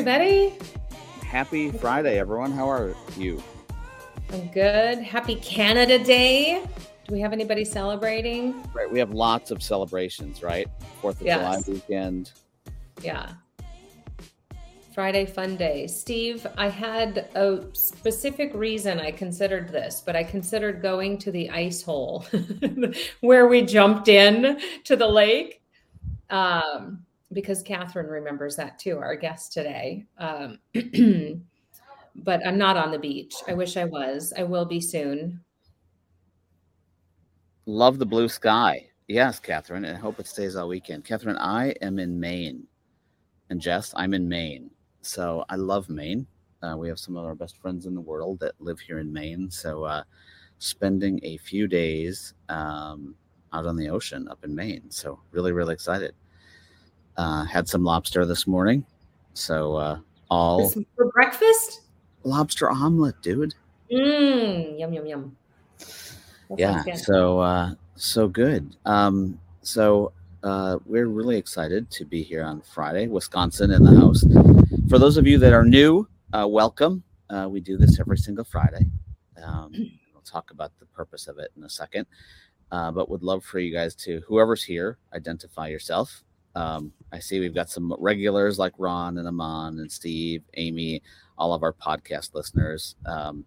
everybody. Happy Friday, everyone. How are you? I'm good. Happy Canada Day. Do we have anybody celebrating? Right. We have lots of celebrations, right? Fourth of Yes. July weekend. Yeah. Friday Fun Day. Steve, I had a specific reason I considered this, but I considered going to the ice hole where we jumped in to the lake. Um, because Catherine remembers that too, our guest today. Um, but I'm not on the beach. I wish I was. I will be soon. Love the blue sky. Yes, Catherine, and I hope it stays all weekend. Catherine, I am in Maine. And Jess, I'm in Maine. So I love Maine. Uh, we have some of our best friends in the world that live here in Maine. So uh, spending a few days um, out on the ocean up in Maine. So really, really excited. Uh, had some lobster this morning. So uh, all For breakfast? lobster omelet, dude. Mmm, yum, yum, yum. That yeah so uh so good um so uh we're really excited to be here on friday wisconsin in the house for those of you that are new uh welcome uh we do this every single friday um we'll talk about the purpose of it in a second uh but would love for you guys to whoever's here identify yourself um i see we've got some regulars like ron and amon and steve amy all of our podcast listeners um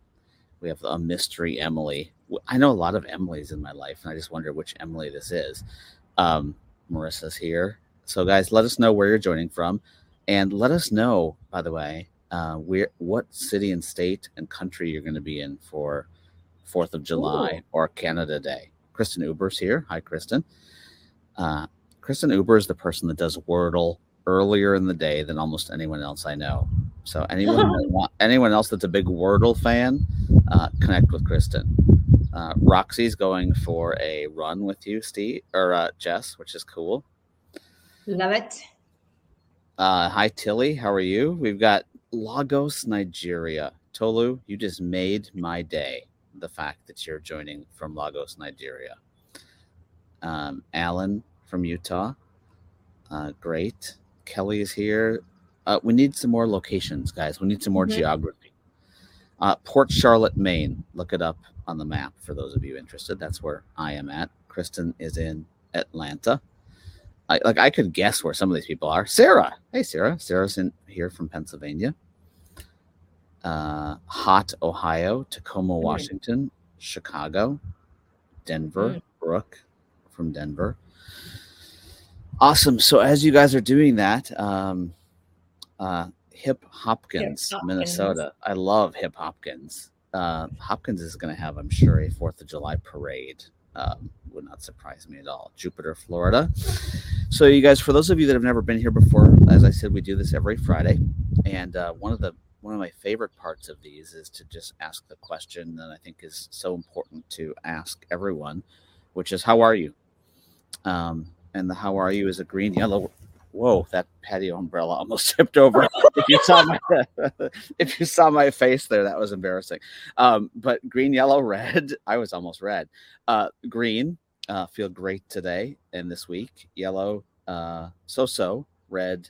we have a mystery Emily. I know a lot of Emilys in my life, and I just wonder which Emily this is. Um, Marissa's here. So, guys, let us know where you're joining from, and let us know, by the way, uh, where what city and state and country you're going to be in for Fourth of July Ooh. or Canada Day. Kristen Uber's here. Hi, Kristen. Uh, Kristen Uber is the person that does Wordle earlier in the day than almost anyone else I know. So anyone want, anyone else that's a big Wordle fan, uh, connect with Kristen. Uh, Roxy's going for a run with you, Steve or uh, Jess, which is cool. Love it. Uh, hi Tilly, how are you? We've got Lagos, Nigeria. Tolu, you just made my day. The fact that you're joining from Lagos, Nigeria. Um, Alan from Utah, uh, great. Kelly is here. Uh, we need some more locations, guys. We need some more Mhm. geography. Uh, Port Charlotte, Maine. Look it up on the map for those of you interested. That's where I am at. Kristen is in Atlanta. I, like I could guess where some of these people are. Sarah, hey Sarah, Sarah's in here from Pennsylvania. Uh, Hot, Ohio, Tacoma, Mm. Washington, Chicago, Denver, Mm. Brooke from Denver. Awesome. So as you guys are doing that, um, uh, Hip Hopkins, Hopkins. Minnesota. I love Hip Hopkins. Uh, Hopkins is going to have, I'm sure, a Fourth of July parade. Um, would not surprise me at all. Jupiter, Florida. So, you guys, for those of you that have never been here before, as I said, we do this every Friday, and uh, one of the one of my favorite parts of these is to just ask the question that I think is so important to ask everyone, which is, "How are you?" Um, and the "How are you" is a green, yellow. Whoa, that patio umbrella almost tipped over. if you saw my if you saw my face there, that was embarrassing. Um, but green, yellow, red. I was almost red. Uh, green, uh, feel great today and this week. Yellow, uh, so so. Red,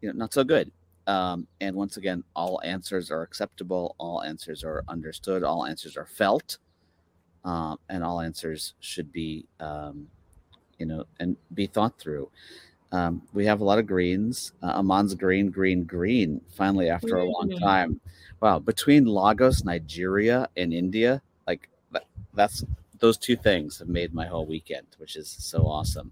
you know, not so good. Um, and once again, all answers are acceptable. All answers are understood. All answers are felt. Um, and all answers should be, um, you know, and be thought through. Um, we have a lot of greens. Uh, Amon's green, green, green. Finally, after a long Mm. time. Wow, between Lagos, Nigeria, and India, like that, that's those two things have made my whole weekend, which is so awesome.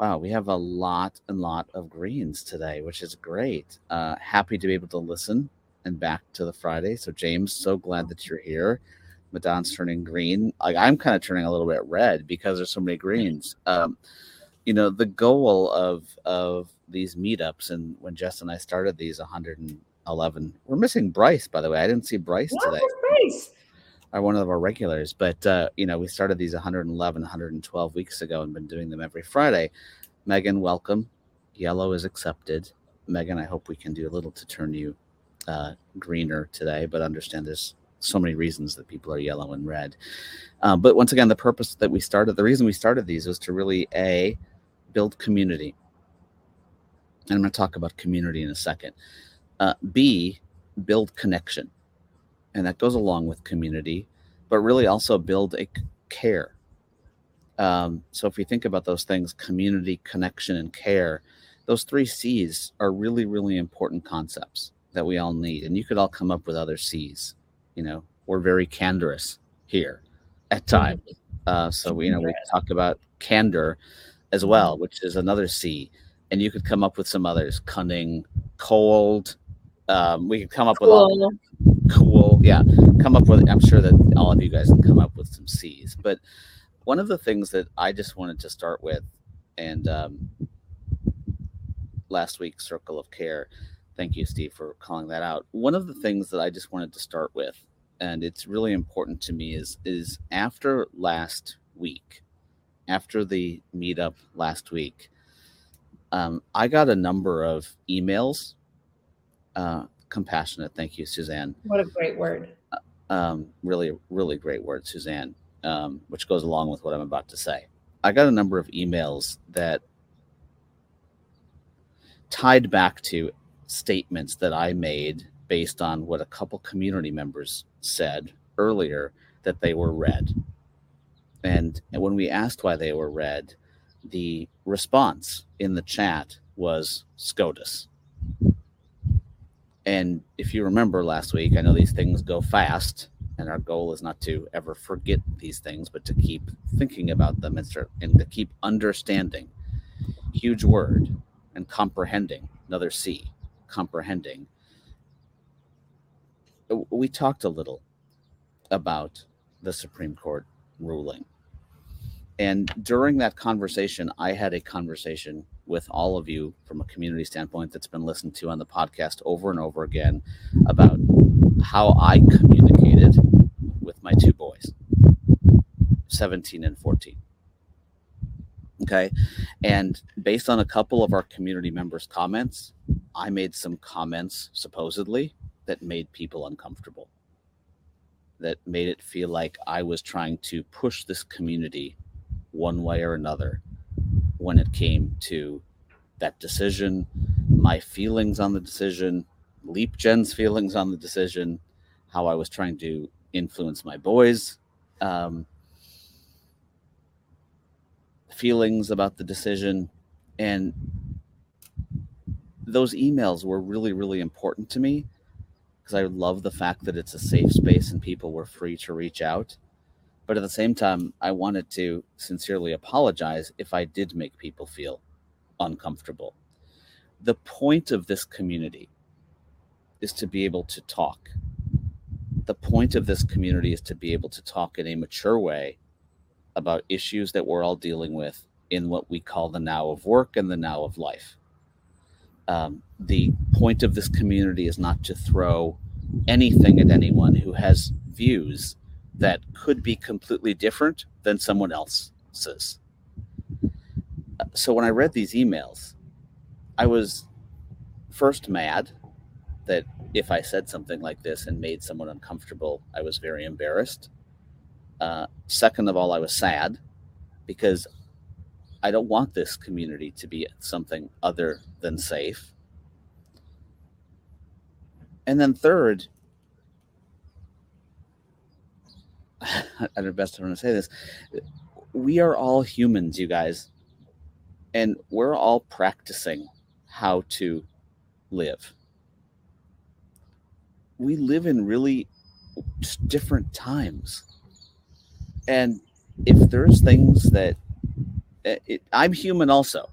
Wow, we have a lot and lot of greens today, which is great. Uh, happy to be able to listen and back to the Friday. So, James, so glad that you're here. Madon's turning green. Like I'm kind of turning a little bit red because there's so many greens. Um, you know, the goal of of these meetups, and when Jess and I started these 111, we're missing Bryce, by the way. I didn't see Bryce today Nice. are one of our regulars, but uh, you know, we started these 111, 112 weeks ago and been doing them every Friday. Megan, welcome. Yellow is accepted. Megan, I hope we can do a little to turn you uh, greener today, but understand there's so many reasons that people are yellow and red. Um, but once again, the purpose that we started, the reason we started these was to really a build community. And I'm going to talk about community in a second. Uh, B, build connection. And that goes along with community, but really also build a care. Um, so if we think about those things, community, connection, and care, those three C's are really, really important concepts that we all need. And you could all come up with other C's. You know, we're very candorous here at mm-hmm. times. Uh, so we, you know, we talk about candor as well, which is another C. And you could come up with some others: cunning, cold. Um, we could come up cool. with all cool. Yeah, come up with. I'm sure that all of you guys can come up with some C's. But one of the things that I just wanted to start with, and um, last week's circle of care. Thank you, Steve, for calling that out. One of the things that I just wanted to start with, and it's really important to me, is is after last week, after the meetup last week, um, I got a number of emails. Uh, compassionate, thank you, Suzanne. What a great word. Uh, um, really, really great word, Suzanne, um, which goes along with what I'm about to say. I got a number of emails that tied back to statements that I made based on what a couple community members said earlier that they were read. And, and when we asked why they were read, the response in the chat was SCOTUS. And if you remember last week, I know these things go fast, and our goal is not to ever forget these things, but to keep thinking about them and, start, and to keep understanding. Huge word and comprehending, another C, comprehending. We talked a little about the Supreme Court ruling. And during that conversation, I had a conversation with all of you from a community standpoint that's been listened to on the podcast over and over again about how I communicated with my two boys, 17 and 14. Okay. And based on a couple of our community members' comments, I made some comments supposedly that made people uncomfortable, that made it feel like I was trying to push this community one way or another when it came to that decision, my feelings on the decision, LeapGen's feelings on the decision, how I was trying to influence my boys. Um, feelings about the decision. And those emails were really really important to me because i love the fact that it's a safe space and people were free to reach out. But at the same time i wanted to sincerely apologize if i did make people feel uncomfortable. The point of this community is to be able to talk. The point of this community is to be able to talk in a mature way about issues that we're all dealing with in what we call the now of work and the now of life. Um, the point of this community is not to throw anything at anyone who has views that could be completely different than someone else's. So when I read these emails, I was first mad that if I said something like this and made someone uncomfortable, I was very embarrassed. Uh, second of all, I was sad because I don't want this community to be something other than safe. And then third, I don't best I'm to say this. We are all humans, you guys, and we're all practicing how to live. We live in really different times and if there's things that eh, it, I'm human also,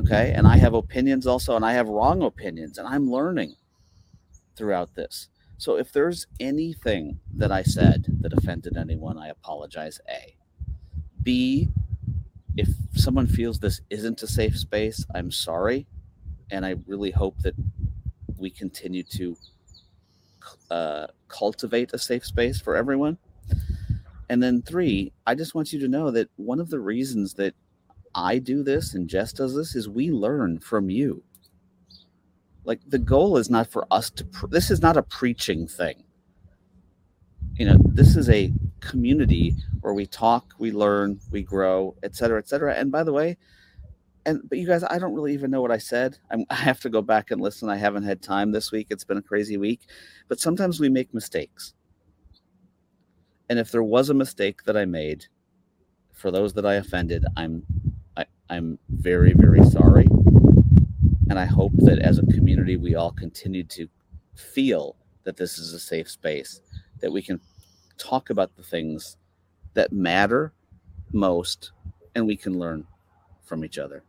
okay, and I have opinions also, and I have wrong opinions, and I'm learning throughout this. So if there's anything that I said that offended anyone, I apologize. A. B. If someone feels this isn't a safe space, I'm sorry, and I really hope that we continue to uh, cultivate a safe space for everyone. And then three, I just want you to know that one of the reasons that I do this and Jess does this is we learn from you. Like the goal is not for us to, pre- this is not a preaching thing. You know, this is a community where we talk, we learn, we grow, et cetera, et cetera. And by the way, and but you guys, I don't really even know what I said. I'm, I have to go back and listen. I haven't had time this week. It's been a crazy week, but sometimes we make mistakes. And if there was a mistake that I made, for those that I offended, I'm I, I'm very very sorry. And I hope that as a community, we all continue to feel that this is a safe space, that we can talk about the things that matter most, and we can learn from each other.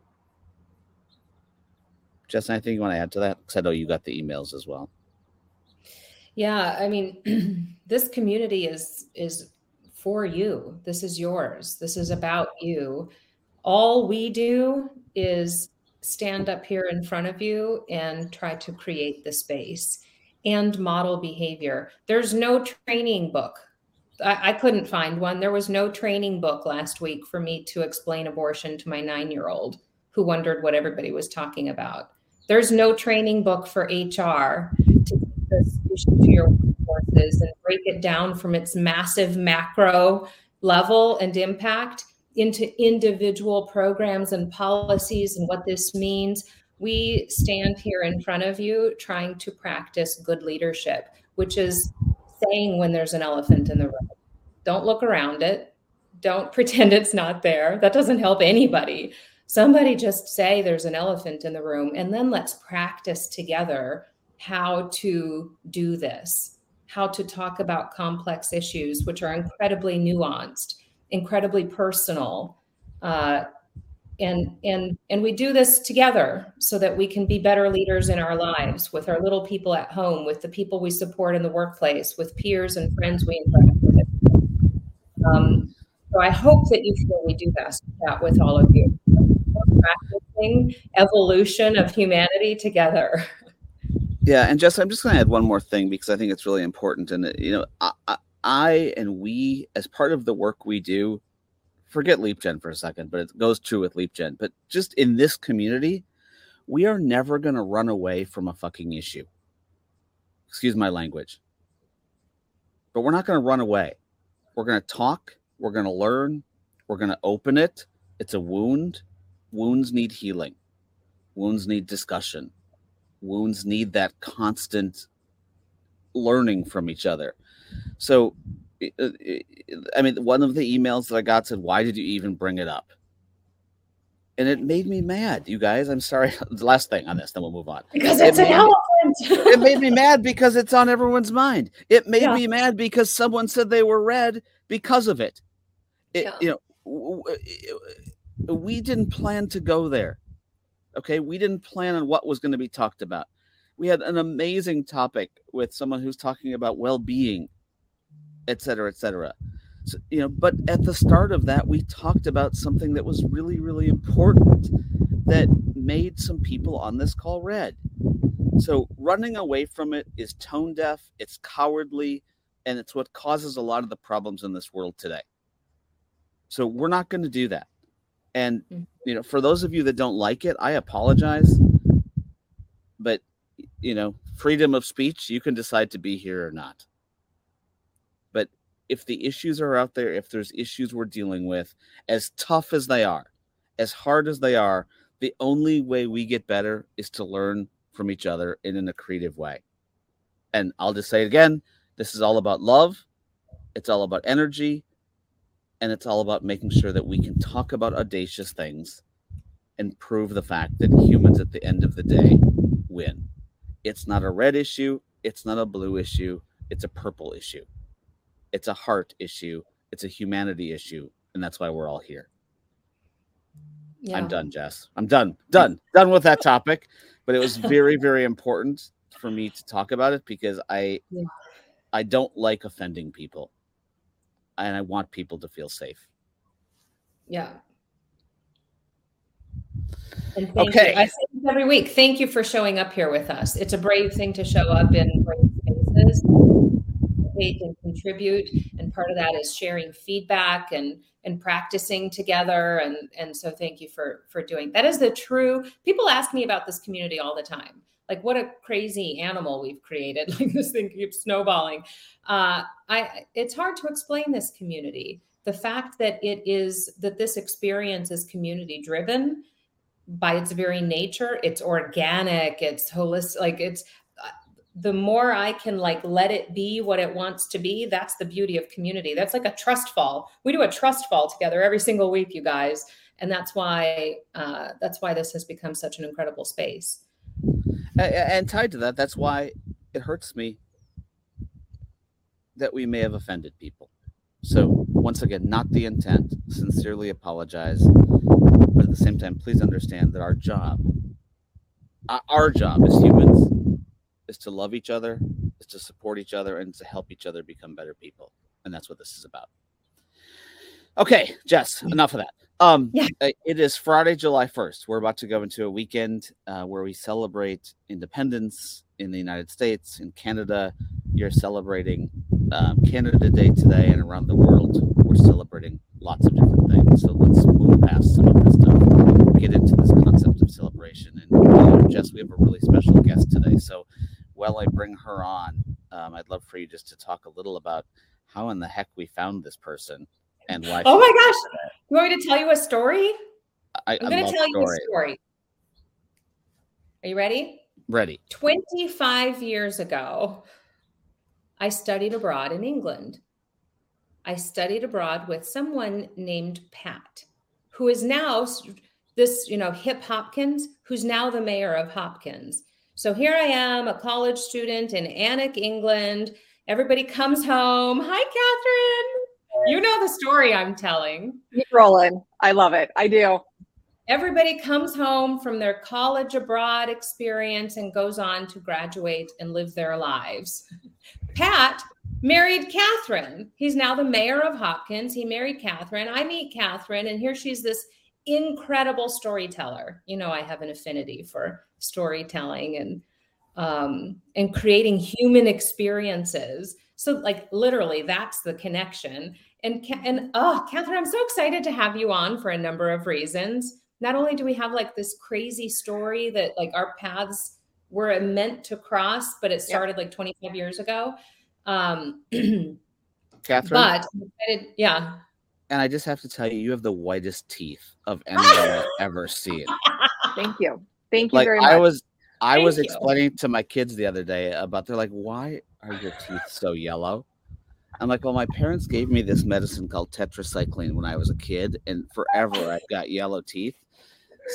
Justin, anything you want to add to that because I know you got the emails as well. Yeah, I mean, this community is is for you. This is yours. This is about you. All we do is stand up here in front of you and try to create the space and model behavior. There's no training book. I, I couldn't find one. There was no training book last week for me to explain abortion to my nine year old who wondered what everybody was talking about. There's no training book for HR to issue to your workforces and break it down from its massive macro level and impact into individual programs and policies and what this means. We stand here in front of you trying to practice good leadership, which is saying when there's an elephant in the room. Don't look around it. Don't pretend it's not there. That doesn't help anybody somebody just say there's an elephant in the room and then let's practice together how to do this how to talk about complex issues which are incredibly nuanced incredibly personal uh, and and and we do this together so that we can be better leaders in our lives with our little people at home with the people we support in the workplace with peers and friends we interact with um, so i hope that you feel we do that with all of you practicing evolution of humanity together. Yeah, and Jess, I'm just going to add one more thing because I think it's really important. And uh, you know, I, I and we, as part of the work we do, forget LeapGen for a second, but it goes true with LeapGen. But just in this community, we are never going to run away from a fucking issue. Excuse my language. But we're not going to run away. We're going to talk. We're going to learn. We're going to open it. It's a wound wounds need healing wounds need discussion wounds need that constant learning from each other. So i mean one of the emails that i got said why did you even bring it up? And it made me mad you guys. I'm sorry. The last thing on this then we'll move on. Because it's it an elephant. it made me mad because it's on everyone's mind. It made yeah. me mad because someone said they were red because of it, it yeah. you know we didn't plan to go there. Okay. We didn't plan on what was going to be talked about. We had an amazing topic with someone who's talking about well being, et cetera, et cetera. So, you know, but at the start of that, we talked about something that was really, really important that made some people on this call red. So running away from it is tone deaf, it's cowardly, and it's what causes a lot of the problems in this world today. So we're not going to do that. And mm. you know, for those of you that don't like it, I apologize. But you know, freedom of speech, you can decide to be here or not. But if the issues are out there, if there's issues we're dealing with, as tough as they are, as hard as they are, the only way we get better is to learn from each other in an creative way. And I'll just say it again this is all about love, it's all about energy, and it's all about making sure that we can talk about audacious things and prove the fact that humans at the end of the day win. It's not a red issue, it's not a blue issue, it's a purple issue. It's a heart issue, it's a humanity issue, and that's why we're all here. Yeah. I'm done, Jess. I'm done. Done. done with that topic. But it was very, very important for me to talk about it because I yeah. I don't like offending people and I want people to feel safe. Yeah. And thank okay. You. I say this every week. Thank you for showing up here with us. It's a brave thing to show up in brave spaces, and contribute. And part of that is sharing feedback and and practicing together. And and so thank you for for doing that. Is the true. People ask me about this community all the time like what a crazy animal we've created like this thing keeps snowballing uh, i it's hard to explain this community the fact that it is that this experience is community driven by its very nature, it's organic, it's holistic, like it's uh, the more I can like let it be what it wants to be, that's the beauty of community. That's like a trust fall. We do a trust fall together every single week, you guys, and that's why uh, that's why this has become such an incredible space. And, tied to that, that's why it hurts me that we may have offended people. So once again, not the intent. Sincerely apologize, but at the same time, please understand that our job, uh, our job as humans, is to love each other, is to support each other, and to help each other become better people. And that's what this is about. Okay, Jess, enough of that. Um, yeah. Uh, it is Friday, July 1st. We're about to go into a weekend uh, where we celebrate independence in the United States, in Canada. You're celebrating um, Canada Day today, and around the world, we're celebrating lots of different things. So let's move past some of this stuff, get into this concept of celebration. And you know, Jess, we have a really special guest today. So while I bring her on, um, I'd love for you just to talk a little about how in the heck we found this person and why. Oh my gosh! You want me to tell you a story? I, am going to tell you a story. Are you ready? Ready. 25 years ago, I studied abroad in England. I studied abroad with someone named Pat, who is now this, you know, Hip Hopkins, who's now the mayor of Hopkins. So here I am, a college student in Alnwick, England. Everybody comes home. Hi, Catherine. You know the story I'm telling. Keep rolling. I love it. I do. Everybody comes home from their college abroad experience and goes on to graduate and live their lives. Pat married Catherine. He's now the mayor of Hopkins. He married Catherine. I meet Catherine, and here she's this incredible storyteller. You know, I have an affinity for storytelling and um, and creating human experiences. So, like, literally, that's the connection. And and oh, Catherine, I'm so excited to have you on for a number of reasons. Not only do we have like this crazy story that like our paths were meant to cross, but it started yep. like 25 years ago. Um, Catherine, but yeah. And I just have to tell you, you have the whitest teeth of anyone I've ever seen. Thank you. Thank you like, very much. I was I Thank was you. explaining to my kids the other day about they're like, why are your teeth so yellow? I'm like, well, my parents gave me this medicine called tetracycline when I was a kid, and forever I've got yellow teeth.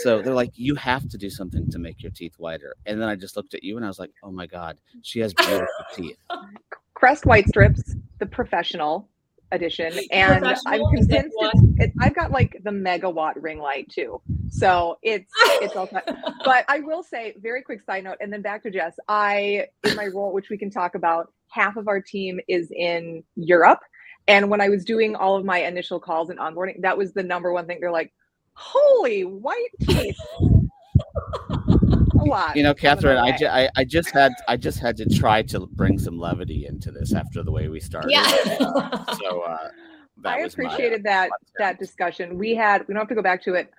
So they're like, you have to do something to make your teeth whiter. And then I just looked at you and I was like, oh my God, she has beautiful teeth. Crest White Strips, the professional edition. And I'm convinced it, I've got like the megawatt ring light too. So it's, it's all, Time. but I will say very quick side note. And then back to Jess, I, in my role, which we can talk about, half of our team is in Europe. And when I was doing all of my initial calls and onboarding, that was the number one thing. They're like, holy white teeth. a lot. You know, Catherine, I, ju- I, I just had I just had to try to bring some levity into this after the way we started. Yeah. Uh, so uh, I appreciated my, that that discussion. We had we don't have to go back to it.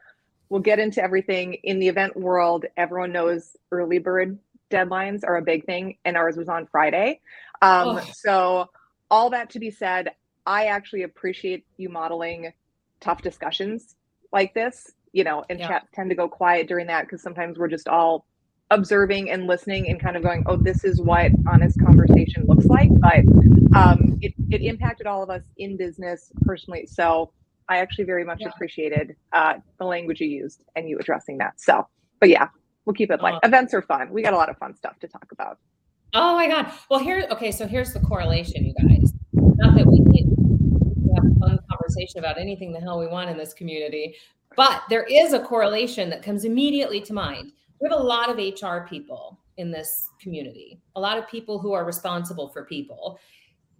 We'll get into everything in the event world. Everyone knows early bird deadlines are a big thing, and ours was on Friday. Um, oh. So all that to be said, I actually appreciate you modeling tough discussions like this, you know, and yeah. chat tend to go quiet during that because sometimes we're just all observing and listening and kind of going, oh, this is what honest conversation looks like. But um, it, it impacted all of us in business personally. So I actually very much yeah. appreciated uh, the language you used and you addressing that. So, but yeah, we'll keep it light. Uh, Events are fun. We got a lot of fun stuff to talk about. Oh my God. Well, here, okay, so here's the correlation, you guys. Not that we need to have a fun conversation about anything the hell we want in this community, but there is a correlation that comes immediately to mind. We have a lot of HR people in this community, a lot of people who are responsible for people.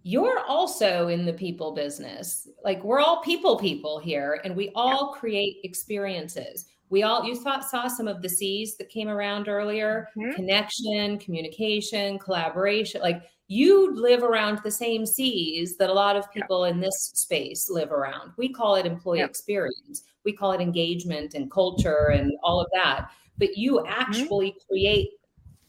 You're also in the people business. Like we're all people people here, and we all create experiences. We all you thought saw some of the C's that came around earlier. Mm-hmm. connection communication collaboration. Like you live around the same C's that a lot of people in this space live around. We call it employee experience. We call it engagement and culture and all of that but you mm-hmm. actually mm-hmm. create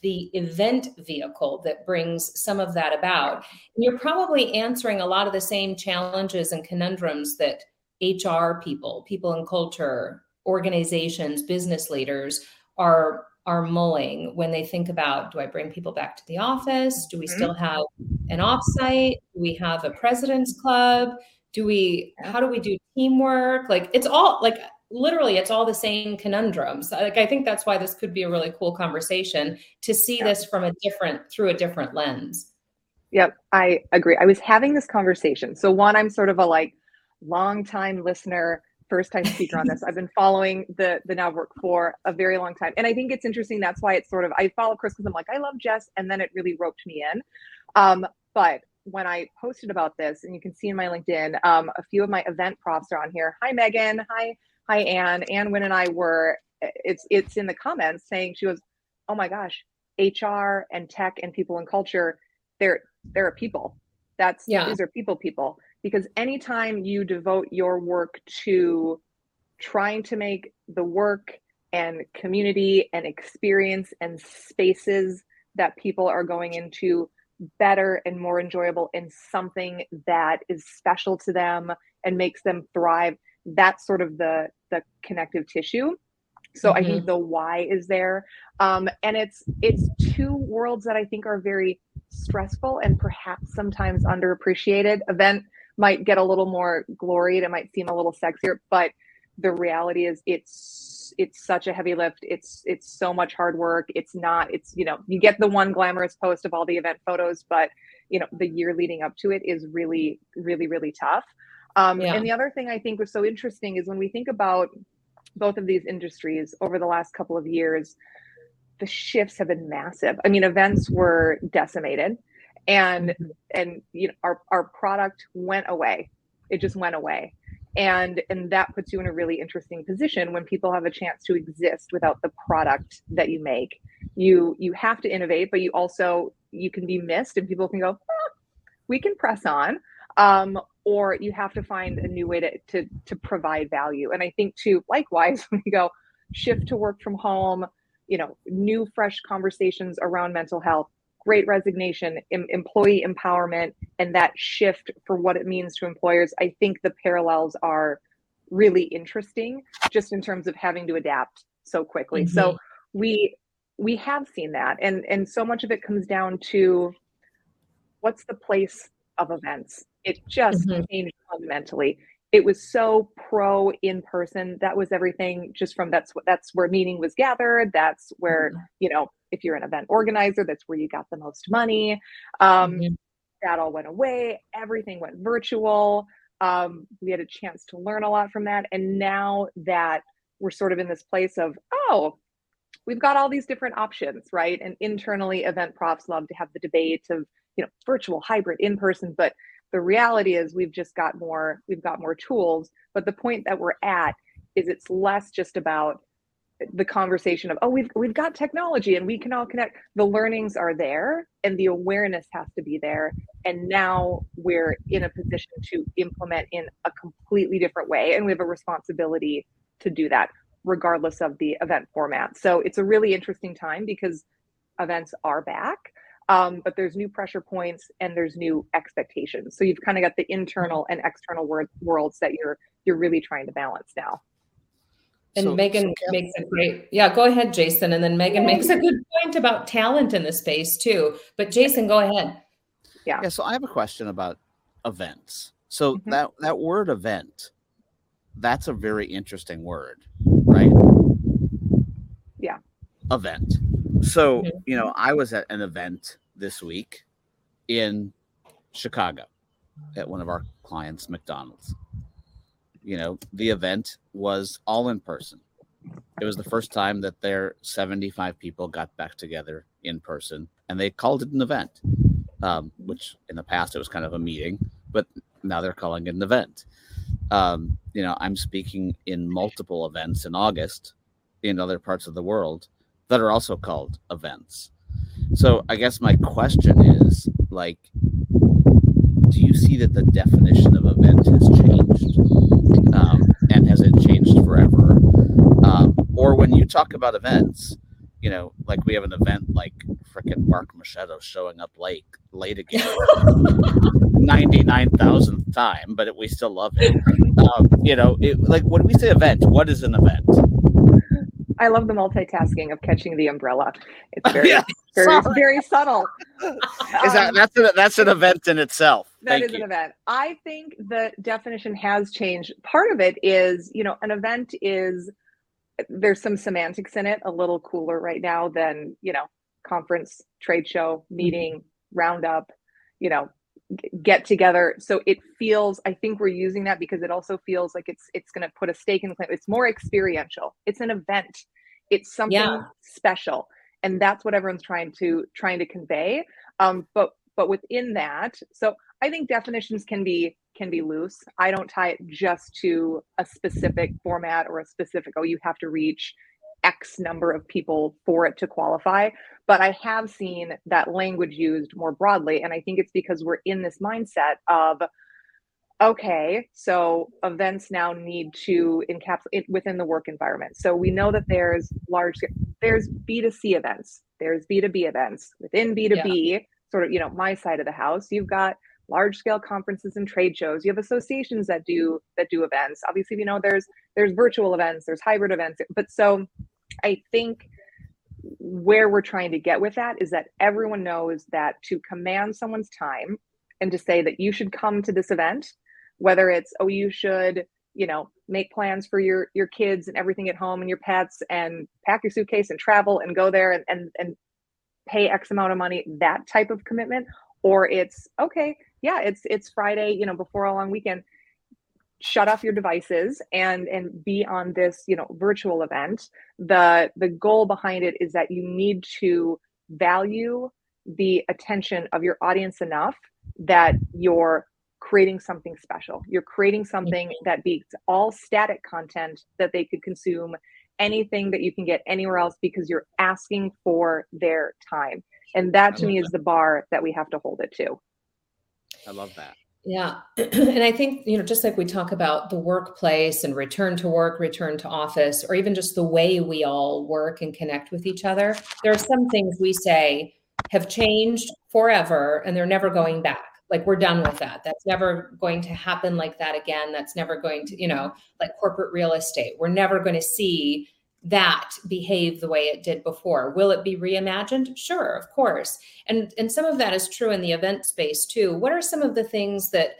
the event vehicle that brings some of that about and you're probably answering a lot of the same challenges and conundrums that hr people people in culture organizations, business leaders are are mulling when they think about do I bring people back to the office? Do we mm-hmm. still have an offsite? Do we have a president's club? Do we how do we do teamwork? Like it's all like literally it's all the same conundrums. Like i think that's why this could be a really cool conversation to see this from a different through a different lens. Yep i agree. I was having this conversation. So one i'm sort of a like long time listener first time speaker on this. I've been following the the now work for a very long time. And i think it's interesting that's why it's sort of i follow chris because i'm like i love jess and then it really roped me in. Um, but when I posted about this, and you can see in my LinkedIn, um, a few of my event props are on here. Hi, Megan. Hi, hi Anne. Anne Wynn and I were it's it's in the comments saying she was, Oh my gosh, HR and tech and people and culture, they're they're people. That's yeah. these are people people. Because anytime you devote your work to trying to make the work and community and experience and spaces that people are going into better and more enjoyable and something that is special to them and makes them thrive that's sort of the the connective tissue. So mm-hmm. i think mm-hmm. the why is there. Um, and it's it's two worlds that i think are very stressful and perhaps sometimes underappreciated. Event might get a little more gloried. It might seem a little sexier but the reality is it's it's such a heavy lift. It's it's so much hard work. It's not it's you know you get the one glamorous post of all the event photos but you know the year leading up to it is really really really tough um, yeah. And the other thing I think was so interesting is when we think about both of these industries over the last couple of years, the shifts have been massive. I mean, events were decimated, and mm-hmm. and you know our our product went away. It just went away, and and that puts you in a really interesting position when people have a chance to exist without the product that you make. You you have to innovate, but you also you can be missed, and people can go, oh, we can press on um, or you have to find a new way to, to to provide value. And i think too likewise when we go shift to work from home you know new fresh conversations around mental health great resignation em- employee empowerment and that shift for what it means to employers i think the parallels are really interesting just in terms of having to adapt so quickly. Mm-hmm. so we we have seen that. And and so much of it comes down to what's the place of events it just mm-hmm. changed fundamentally. It was so pro in person. That was everything just from that's what that's where meeting was gathered. That's where, mm-hmm. you know, if you're an event organizer, that's where you got the most money. Um, mm-hmm. That all went away. Everything went virtual. Um, we had a chance to learn a lot from that. And now that we're sort of in this place of, oh, we've got all these different options, right? And internally, event profs love to have the debate of, you know, virtual, hybrid, in person, but the reality is we've just got more we've got more tools but the point that we're at is it's less just about the conversation of oh we've we've got technology and we can all connect. The learnings are there and the awareness has to be there. And now we're in a position to implement in a completely different way and we have a responsibility to do that regardless of the event format. So it's a really interesting time because events are back um, but there's new pressure points and there's new expectations. So you've kind of got the internal and external wor- worlds that you're you're really trying to balance now. And so, Megan so makes a great, yeah, go ahead, Jason. And then Megan makes a good point about talent in the space too. But Jason, go ahead. Yeah. Yeah. So I have a question about events. So mm-hmm. that that word event, that's a very interesting word, right? Yeah. Event. So, mm-hmm. you know, I was at an event this week in Chicago at one of our clients, McDonald's. You know, the event was all in person. It was the first time that their 75 people got back together in person and they called it an event, um, which in the past it was kind of a meeting, but now they're calling it an event. Um, you know, I'm speaking in multiple events in August in other parts of the world that are also called events. So I guess my question is like, do you see that the definition of event has changed? Um, and has it changed forever? Um, or when you talk about events, you know, like we have an event like freaking Mark Machado showing up late, late again, ninety nine thousandth time, but we still love it. Um, you know, it, like when we say event, what is an event? I love the multitasking of catching the umbrella. It's very, yeah, very, very subtle. Is that um, that's a, that's an event in itself? That Thank is you. an event. I think the definition has changed. Part of it is, you know, an event is there's some semantics in it, a little cooler right now than you know, conference, trade show, meeting, mm-hmm. roundup, you know, get together. So it feels i think we're using that because it also feels like it's it's going to put a stake in the claim it's more experiential. It's an event. It's something yeah. special. And that's what everyone's trying to trying to convey. Um but but within that so i think definitions can be can be loose. I don't tie it just to a specific format or a specific oh you have to reach X number of people for it to qualify. But I have seen that language used more broadly. And I think it's because we're in this mindset of, okay, so events now need to encapsulate within the work environment. So we know that there's large, there's B2C events, there's B2B events. Within B2B, yeah. sort of, you know, my side of the house, you've got large scale conferences and trade shows. You have associations that do that do events. Obviously you know there's there's virtual events there's hybrid events but so I think where we're trying to get with that is that everyone knows that to command someone's time and to say that you should come to this event, whether it's, oh, you should, you know, make plans for your your kids and everything at home and your pets and pack your suitcase and travel and go there and and, and pay X amount of money, that type of commitment, or it's okay, yeah, it's it's Friday, you know, before a long weekend. Shut off your devices and and be on this you know virtual event. The the goal behind it is that you need to value the attention of your audience enough that you're creating something special. You're creating something that beats all static content that they could consume anything that you can get anywhere else because you're asking for their time. And that to me is the bar that we have to hold it to i love that yeah. And I think, you know, just like we talk about the workplace and return to work, return to office, or even just the way we all work and connect with each other, there are some things we say have changed forever and they're never going back. Like we're done with that. That's never going to happen like that again. That's never going to, you know, like corporate real estate. We're never going to see that behave the way it did before. Will it be reimagined? Sure, of course. And and some of that is true in the event space too. What are some of the things that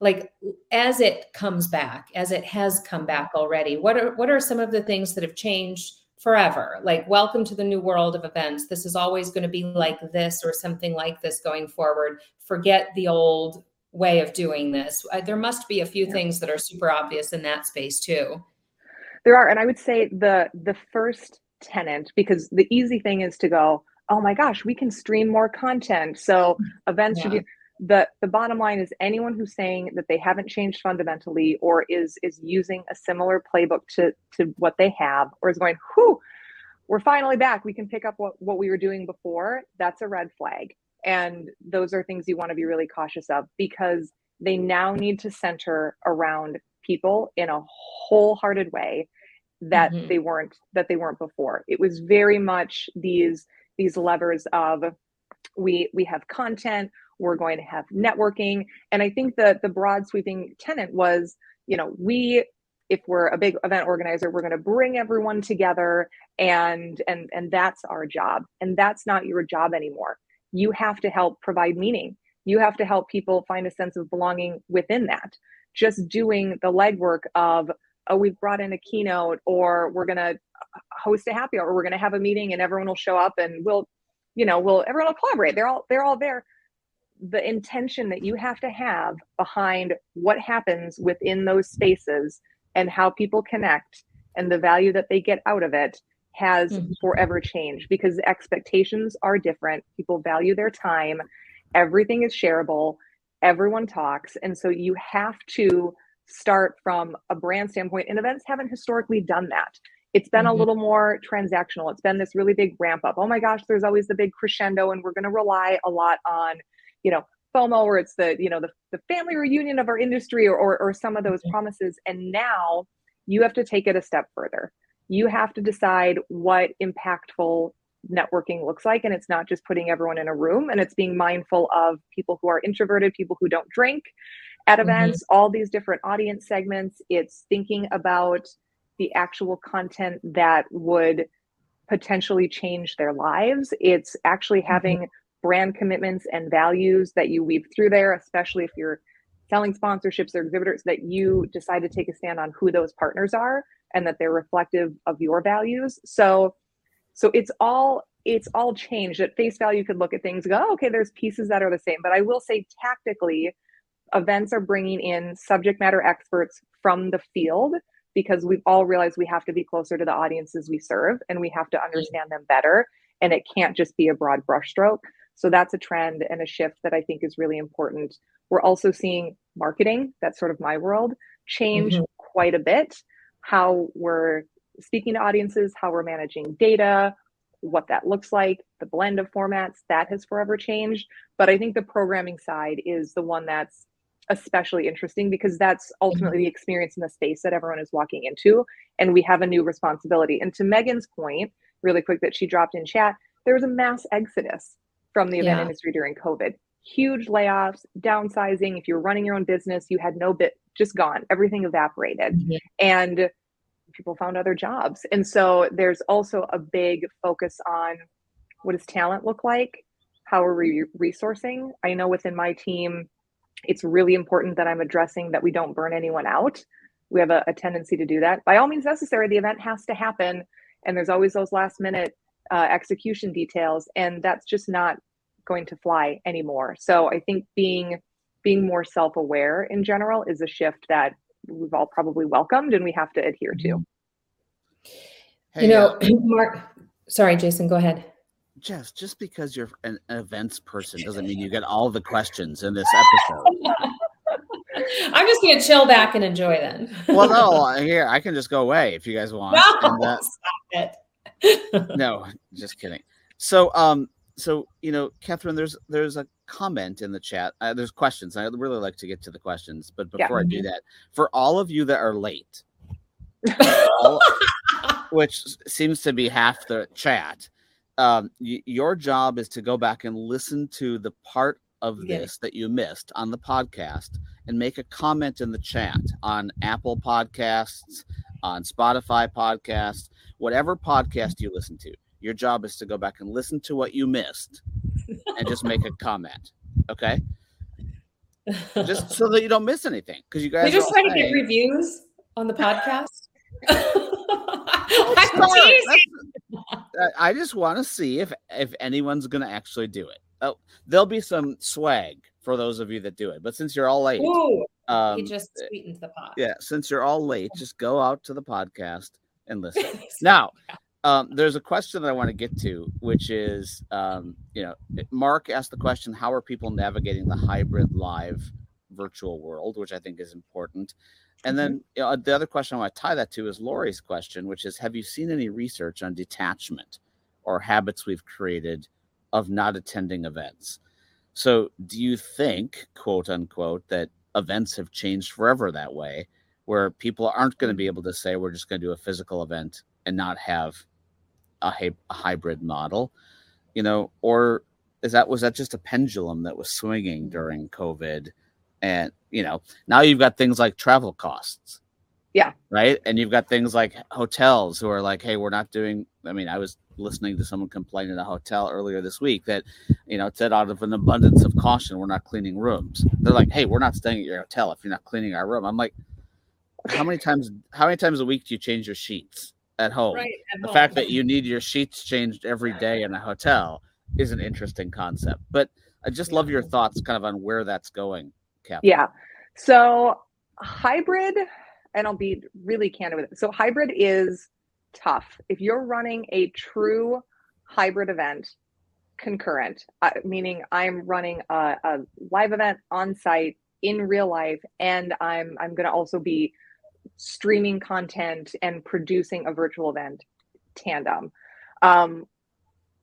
like as it comes back, as it has come back already, what are what are some of the things that have changed forever? Like welcome to the new world of events. This is always going to be like this or something like this going forward. Forget the old way of doing this. Uh, there must be a few yeah. things that are super obvious in that space too. There are, and I would say the the first tenant because the easy thing is to go, oh my gosh, we can stream more content. So events yeah. should be the the bottom line is anyone who's saying that they haven't changed fundamentally or is is using a similar playbook to to what they have or is going, whew, we're finally back. We can pick up what, what we were doing before. That's a red flag. And those are things you want to be really cautious of because they now need to center around people in a wholehearted way that mm-hmm. they weren't that they weren't before. It was very much these these levers of we we have content we're going to have networking. And i think that the broad sweeping tenant was you know we if we're a big event organizer we're going to bring everyone together and and and that's our job. And that's not your job anymore. You have to help provide meaning. You have to help people find a sense of belonging within that. Just doing the legwork of oh we've brought in a keynote or we're going to host a happy hour or we're going to have a meeting and everyone will show up and we'll you know we'll everyone will collaborate. They're all they're all there. The intention that you have to have behind what happens within those spaces and how people connect and the value that they get out of it has mm-hmm. forever changed because expectations are different. People value their time. Everything is shareable. Everyone talks. And so you have to start from a brand standpoint and events haven't historically done that. It's been mm-hmm. a little more transactional. It's been this really big ramp up. Oh my gosh there's always the big crescendo and we're going to rely a lot on you know fomo where it's the you know the, the family reunion of our industry or, or, or some of those mm-hmm. promises. And now you have to take it a step further. You have to decide what impactful networking looks like. And it's not just putting everyone in a room and it's being mindful of people who are introverted, people who don't drink at mm-hmm. events, mm-hmm. all these different audience segments. It's thinking about the actual content that would potentially change their lives. It's actually mm-hmm. having mm-hmm. brand commitments and values that you weave through there, especially if you're selling sponsorships or exhibitors, that you decide to take a stand on who those partners are and that they're reflective of your values. So so it's all it's all changed. At face value, you could look at things go, oh, okay, there's pieces that are the same. But I will say tactically, events are bringing in subject matter experts from the field because we've all realized we have to be closer to the audiences we serve and we have to understand them better. And it can't just be a broad brushstroke. So that's a trend and a shift that I think is really important. We're also seeing marketing, that's sort of my world, change mm-hmm. quite a bit. How we're speaking to audiences, how we're managing data, what that looks like, the blend of formats, that has forever changed. But I think the programming side is the one that's especially interesting because that's ultimately the experience in the space that everyone is walking into. And we have a new responsibility. And to Megan's point, really quick, that she dropped in chat, there was a mass exodus from the event yeah. industry during COVID. Huge layoffs, downsizing. If you're running your own business, you had no bit, just gone. Everything evaporated. Mm-hmm. And people found other jobs. And so there's also a big focus on what does talent look like? How are we resourcing? I know within my team, it's really important that I'm addressing that we don't burn anyone out. We have a, a tendency to do that. By all means necessary, the event has to happen. And there's always those last minute uh, execution details. And that's just not going to fly anymore. So I think being being more self-aware in general is a shift that we've all probably welcomed and we have to adhere to. Hey, you know, uh, Mark, sorry, Jason, go ahead. Jess, just because you're an events person doesn't mean you get all the questions in this episode. I'm just gonna chill back and enjoy then. well, no, here I can just go away if you guys want. No, and, stop it. no, just kidding. So, um, so you know, Catherine, there's there's a comment in the chat. Uh, there's questions. I'd really like to get to the questions, but before yeah. I do that, for all of you that are late, all, which seems to be half the chat, um, y- your job is to go back and listen to the part of yeah. this that you missed on the podcast and make a comment in the chat on Apple Podcasts, on Spotify Podcasts, whatever podcast you listen to. Your job is to go back and listen to what you missed and just make a comment. Okay. just so that you don't miss anything. Because you guys are just trying to get reviews on the podcast. I just want to see if if anyone's going to actually do it. Oh, there'll be some swag for those of you that do it. But since you're all late, Ooh, um, he just sweetens the pot. Yeah, since you're all late, just go out to the podcast and listen. now, um, there's a question that I want to get to, which is, um, you know, Mark asked the question: How are people navigating the hybrid live virtual world? Which I think is important. And then mm-hmm. you know, the other question I want to tie that to is Lori's question, which is Have you seen any research on detachment or habits we've created of not attending events? So, do you think, quote unquote, that events have changed forever that way, where people aren't going to be able to say, we're just going to do a physical event and not have a, a hybrid model? You know, or is that was that just a pendulum that was swinging mm-hmm. during COVID? and you know now you've got things like travel costs. Yeah. Right? And you've got things like hotels who are like hey we're not doing i mean i was listening to someone complain in a hotel earlier this week that you know said out of an abundance of caution we're not cleaning rooms. They're like hey we're not staying at your hotel if you're not cleaning our room. I'm like how many times how many times a week do you change your sheets at home right, at the home. fact that you need your sheets changed every day in a hotel is an interesting concept but i just love your thoughts kind of on where that's going Cap. Yeah. So hybrid, and I'll be really candid with it. So hybrid is tough. If you're running a true hybrid event, concurrent, uh, meaning I'm running a, a live event on site in real life, and I'm I'm going to also be streaming content and producing a virtual event tandem, um,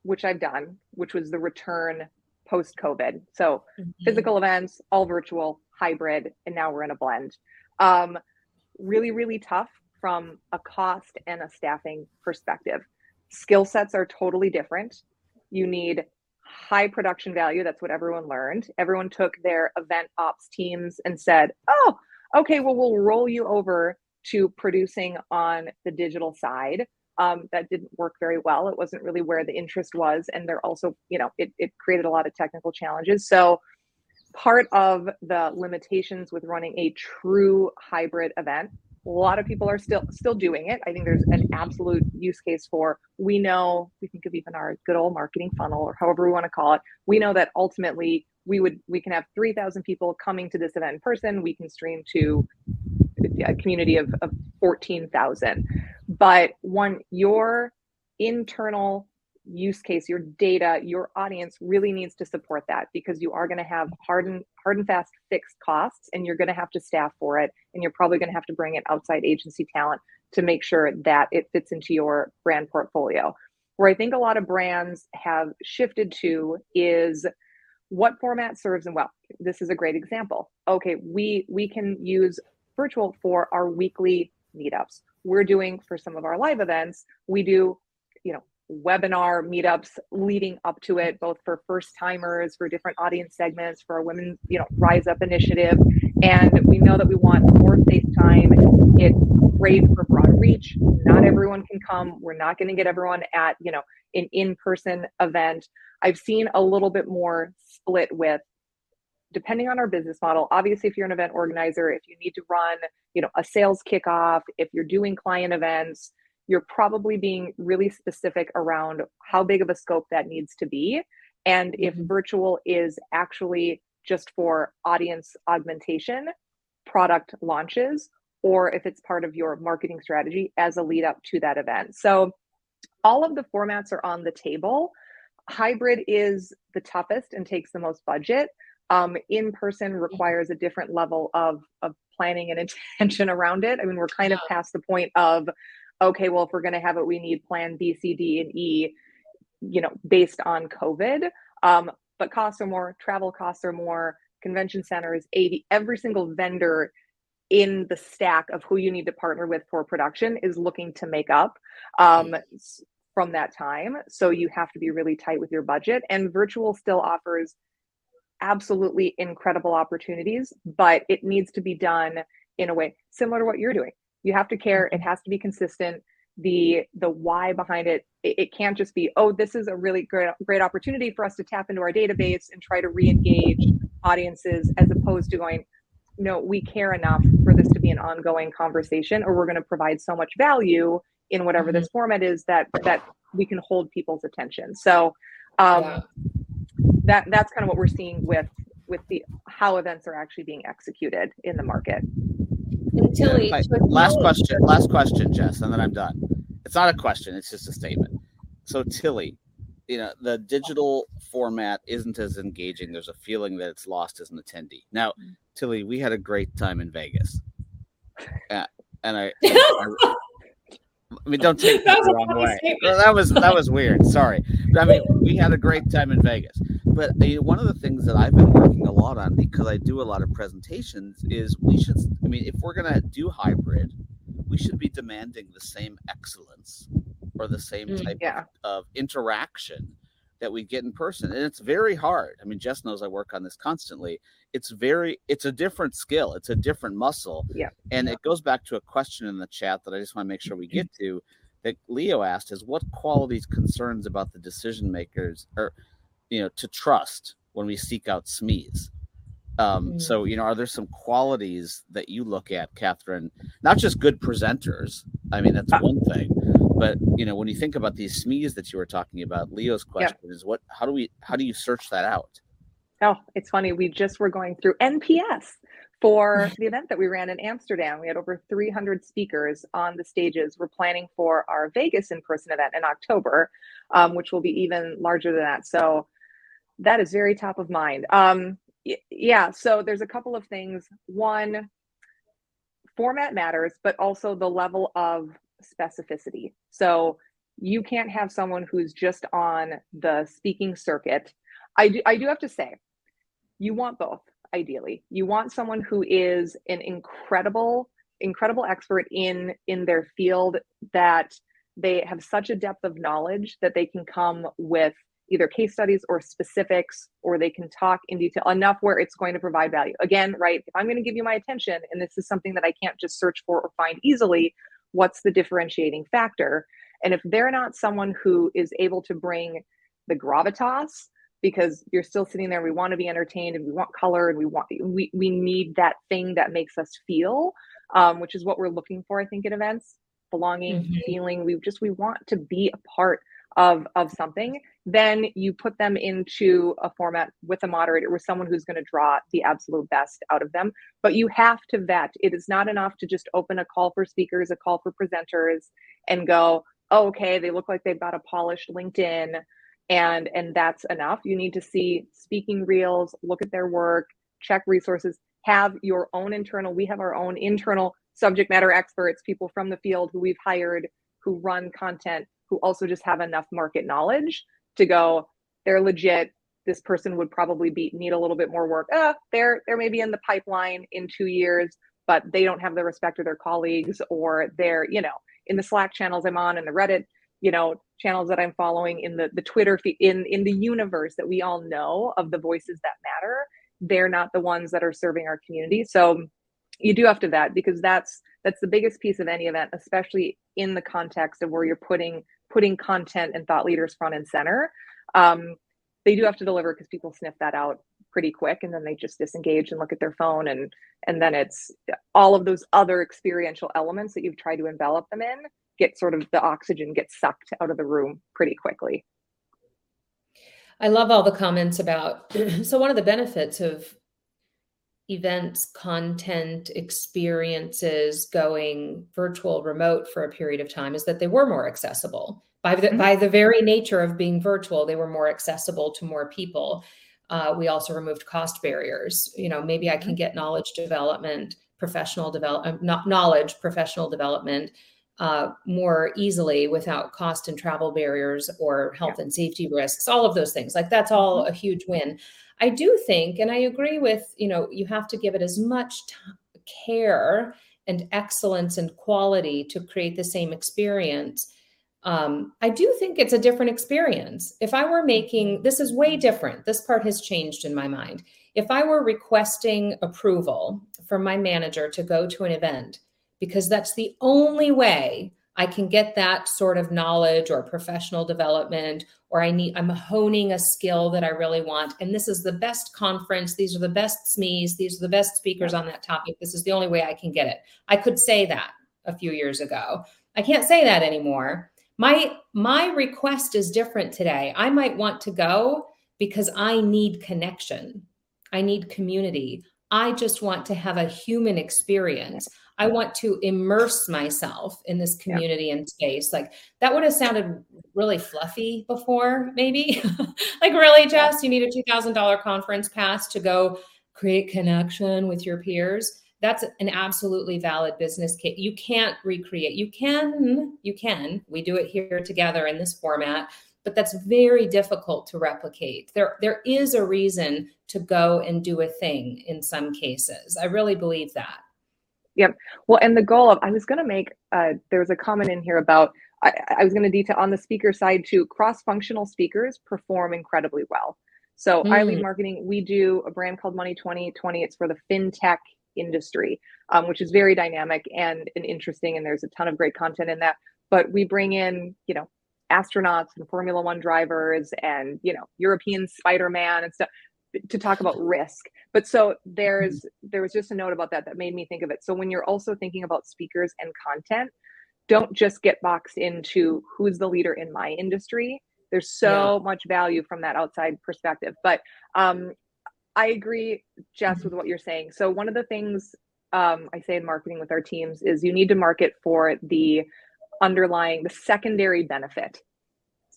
which I've done, which was the return post COVID. So mm-hmm. physical events, all virtual, hybrid, and now we're in a blend. Um, really, really tough from a cost and a staffing perspective. Skill sets are totally different. You need high production value. That's what everyone learned. Everyone took their event ops teams and said, oh, okay, well, we'll roll you over to producing on the digital side. Um, that didn't work very well. It wasn't really where the interest was. And they're also, you know, it, it created a lot of technical challenges. So, part of the limitations with running a true hybrid event a lot of people are still still doing it i think there's an absolute use case for we know we think of even our good old marketing funnel or however we want to call it we know that ultimately we would we can have 3000 people coming to this event in person we can stream to a community of, of 14000 but one your internal use case, your data, your audience really needs to support that because you are going to have hard and hard and fast fixed costs and you're going to have to staff for it and you're probably going to have to bring in outside agency talent to make sure that it fits into your brand portfolio. Where I think a lot of brands have shifted to is what format serves them well. This is a great example. Okay, we we can use virtual for our weekly meetups. We're doing for some of our live events, we do you know webinar meetups leading up to it, both for first timers, for different audience segments, for our women, you know, Rise Up initiative. And we know that we want more face time. It's great for broad reach. Not everyone can come. We're not going to get everyone at, you know, an in-person event. I've seen a little bit more split with depending on our business model obviously if you're an event organizer if you need to run you know a sales kickoff if you're doing client events you're probably being really specific around how big of a scope that needs to be. And if mm-hmm. virtual is actually just for audience augmentation, product launches, or if it's part of your marketing strategy as a lead up to that event. So all of the formats are on the table. Hybrid is the toughest and takes the most budget. Um, in person mm-hmm. requires a different level of, of planning and intention around it. I mean, we're kind of past the point of okay, well, if we're going to have it, we need plan B, C, D, and E, you know, based on COVID. Um, but costs are more, travel costs are more, convention centers, 80, every single vendor in the stack of who you need to partner with for production is looking to make up um, from that time. So you have to be really tight with your budget. And virtual still offers absolutely incredible opportunities, but it needs to be done in a way similar to what you're doing you have to care it mm-hmm. has to be consistent the the why behind it, it it, can't just be oh this is a really great great opportunity for us to tap into our database and try to re-engage audiences as opposed to going no we care enough this to be an ongoing conversation or we're going to provide so much value in whatever mm-hmm. this format is that that we can hold people's attention so um yeah. that that's kind of what we're seeing with with the how events are actually being executed in the market until yeah, last question, last question, Jess, and then I'm done. It's not a question; it's just a statement. So Tilly, you know, the digital format isn't as engaging. There's a feeling that it's lost as an attendee. Now, Tilly, we had a great time in Vegas, uh, and I, I, I mean, don't take that the wrong way. That was that was weird. Sorry. I mean, we had a great time in Vegas. But uh, one of the things that I've been working a lot on because I do a lot of presentations is we should. I mean, if we're gonna do hybrid, we should be demanding the same excellence or the same mm, type yeah. of, of interaction that we get in person and it's very hard. I mean jess knows i work on this constantly. It's very it's a different skill it's a different muscle yeah. and it goes back to a question in the chat that i just want to make sure we get to that leo asked is what qualities concerns about the decision makers or you know to trust when we seek out smes um, mm-hmm. so you know are there some qualities that you look at catherine? Not just good presenters. I mean that's uh, one thing but you know when you think about these SMEs that you were talking about leo's question is what how do we how do you search that out? Oh it's funny we just were going through nps for the event that we ran in amsterdam. We had over 300 speakers on the stages. We're planning for our vegas in-person event in october um, which will be even larger than that. So that is very top of mind. Um, yeah so there's a couple of things. One format matters but also the level of specificity. So you can't have someone who's just on the speaking circuit. I do, I do have to say, you want both, ideally. You want someone who is an incredible incredible expert in in their field that they have such a depth of knowledge that they can come with either case studies or specifics or they can talk in detail enough where it's going to provide value again right if i'm going to give you my attention and this is something that i can't just search for or find easily what's the differentiating factor? And if they're not someone who is able to bring the gravitas because you're still sitting there we want to be entertained and we want color and we want we, we need that thing that makes us feel um, which is what we're looking for i think at events. Belonging mm-hmm. feeling we just we want to be a part of of something then you put them into a format with a moderator with someone who's going to draw the absolute best out of them. But you have to vet. It is not enough to just open a call for speakers a call for presenters and go oh, okay they look like they've got a polished linkedin and and that's enough. You need to see speaking reels look at their work check resources have your own internal we have our own internal subject matter experts people from the field who we've hired who run content who also just have enough market knowledge to go they're legit. This person would probably be need a little bit more work. Uh, they're they're maybe in the pipeline in two years but they don't have the respect of their colleagues or they're you know in the slack channels i'm on and the reddit you know channels that i'm following in the the twitter feed in in the universe that we all know of the voices that matter they're not the ones that are serving our community. So you do have to vet because that's that's the biggest piece of any event especially in the context of where you're putting putting content and thought leaders front and center um, they do have to deliver because people sniff that out pretty quick and then they just disengage and look at their phone and and then it's all of those other experiential elements that you've tried to envelop them in get sort of the oxygen gets sucked out of the room pretty quickly. I love all the comments about so one of the benefits of events, content, experiences going virtual, remote for a period of time is that they were more accessible. By the, mm-hmm. by the very nature of being virtual, they were more accessible to more people. Uh, we also removed cost barriers. You know, maybe I can mm-hmm. get knowledge development, professional development, not knowledge, professional development uh, more easily without cost and travel barriers or health yeah. and safety risks all of those things like that's all mm-hmm. a huge win i do think and i agree with you know you have to give it as much t- care and excellence and quality to create the same experience um, i do think it's a different experience if i were making mm-hmm. this is way different this part has changed in my mind if i were requesting approval from my manager to go to an event because that's the only way I can get that sort of knowledge or professional development or I need I'm honing a skill that I really want and this is the best conference these are the best SMEs these are the best speakers on that topic this is the only way I can get it. I could say that a few years ago. I can't say that anymore. My my request is different today. I might want to go because I need connection. I need community. I just want to have a human experience. I want to immerse myself in this community yeah. and space. Like that would have sounded really fluffy before, maybe. like, really, Jess, you need a $2,000 conference pass to go create connection with your peers. That's an absolutely valid business case. You can't recreate. You can, you can. We do it here together in this format, but that's very difficult to replicate. There, there is a reason to go and do a thing in some cases. I really believe that. Yep. Well, and the goal of I was going to make uh, there was a comment in here about I, I was going to detail on the speaker side too. Cross-functional speakers perform incredibly well. So, mm. lead Marketing, we do a brand called Money 2020. It's for the fintech industry, um, which is very dynamic and, and interesting, and there's a ton of great content in that. But we bring in, you know, astronauts and Formula One drivers and you know European Spider Man and stuff to talk about risk. But so there's there was just a note about that that made me think of it. So when you're also thinking about speakers and content, don't just get boxed into who's the leader in my industry. There's so yeah. much value from that outside perspective. But um, I agree, Jess, mm-hmm. with what you're saying. So one of the things um, I say in marketing with our teams is you need to market for the underlying the secondary benefit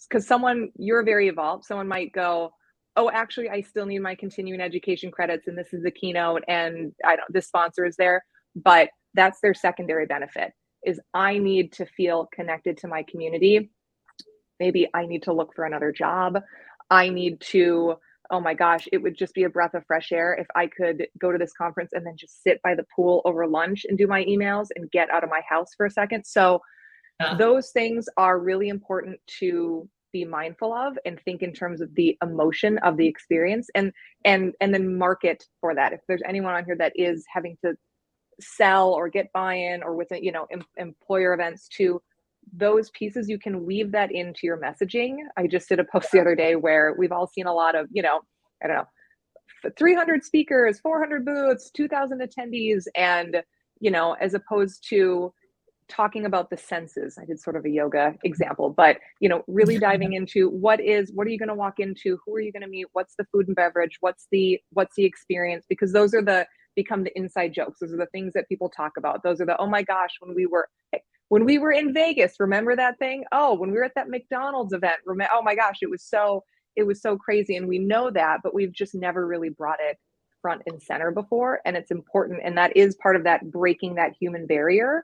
because someone you're very evolved someone might go oh, actually, I still need my continuing education credits, and this is the keynote, and I don't, this sponsor is there, but that's their secondary benefit is I need to feel connected to my community. Maybe I need to look for another job. I need to oh my gosh, it would just be a breath of fresh air if I could go to this conference and then just sit by the pool over lunch and do my emails and get out of my house for a second. So yeah. those things are really important to be mindful of and think in terms of the emotion of the experience and and and then market for that. If there's anyone on here that is having to sell or get buy-in or with you know em- employer events to those pieces you can weave that into your messaging. I just did a post the other day where we've all seen a lot of you know i don't know 300 speakers 400 booths 2000 attendees and you know as opposed to talking about the senses i did sort of a yoga example but you know really diving into what is what are you going to walk into who are you going to meet what's the food and beverage what's the what's the experience because those are the become the inside jokes. Those are the things that people talk about. Those are the oh my gosh when we were when we were in vegas remember that thing? Oh when we were at that mcdonald's event remember oh my gosh it was so it was so crazy and we know that but we've just never really brought it front and center before and it's important and that is part of that breaking that human barrier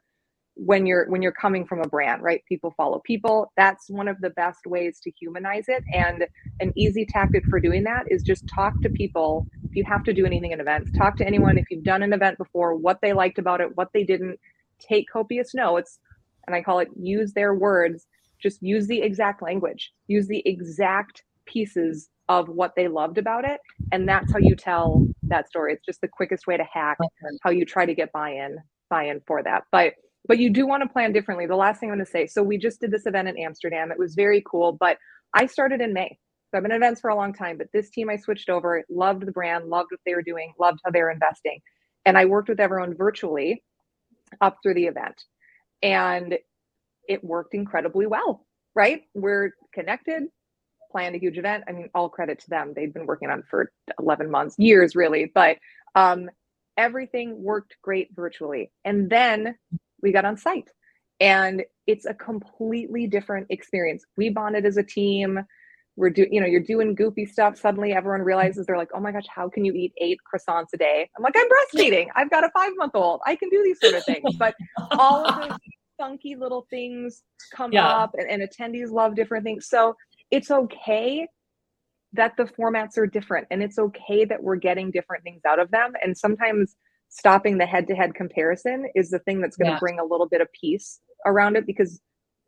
when you're when you're coming from a brand right? People follow people. That's one of the best ways to humanize it. And an easy tactic for doing that is just talk to people. If you have to do anything in events talk to anyone if you've done an event before what they liked about it what they didn't. Take copious notes and i call it use their words. Just use the exact language. Use the exact pieces of what they loved about it. And that's how you tell that story. It's just the quickest way to hack how you try to get buy-in buy-in for that. But but you do want to plan differently. The last thing I'm going to say so, we just did this event in Amsterdam. It was very cool, but I started in May. So, I've been in events for a long time, but this team I switched over, loved the brand, loved what they were doing, loved how they were investing. And I worked with everyone virtually up through the event. And it worked incredibly well, right? We're connected, planned a huge event. I mean, all credit to them. They've been working on for 11 months, years really, but um, everything worked great virtually. And then we got on site. And it's a completely different experience. We bonded as a team. We're doing you know you're doing goofy stuff. Suddenly everyone realizes they're like oh my gosh how can you eat eight croissants a day? I'm like i'm breastfeeding. I've got a five month old i can do these sort of things. But all of those funky little things come yeah. up and, and attendees love different things. So it's okay that the formats are different and it's okay that we're getting different things out of them. And sometimes stopping the head to head comparison is the thing that's going to yeah. bring a little bit of peace around it because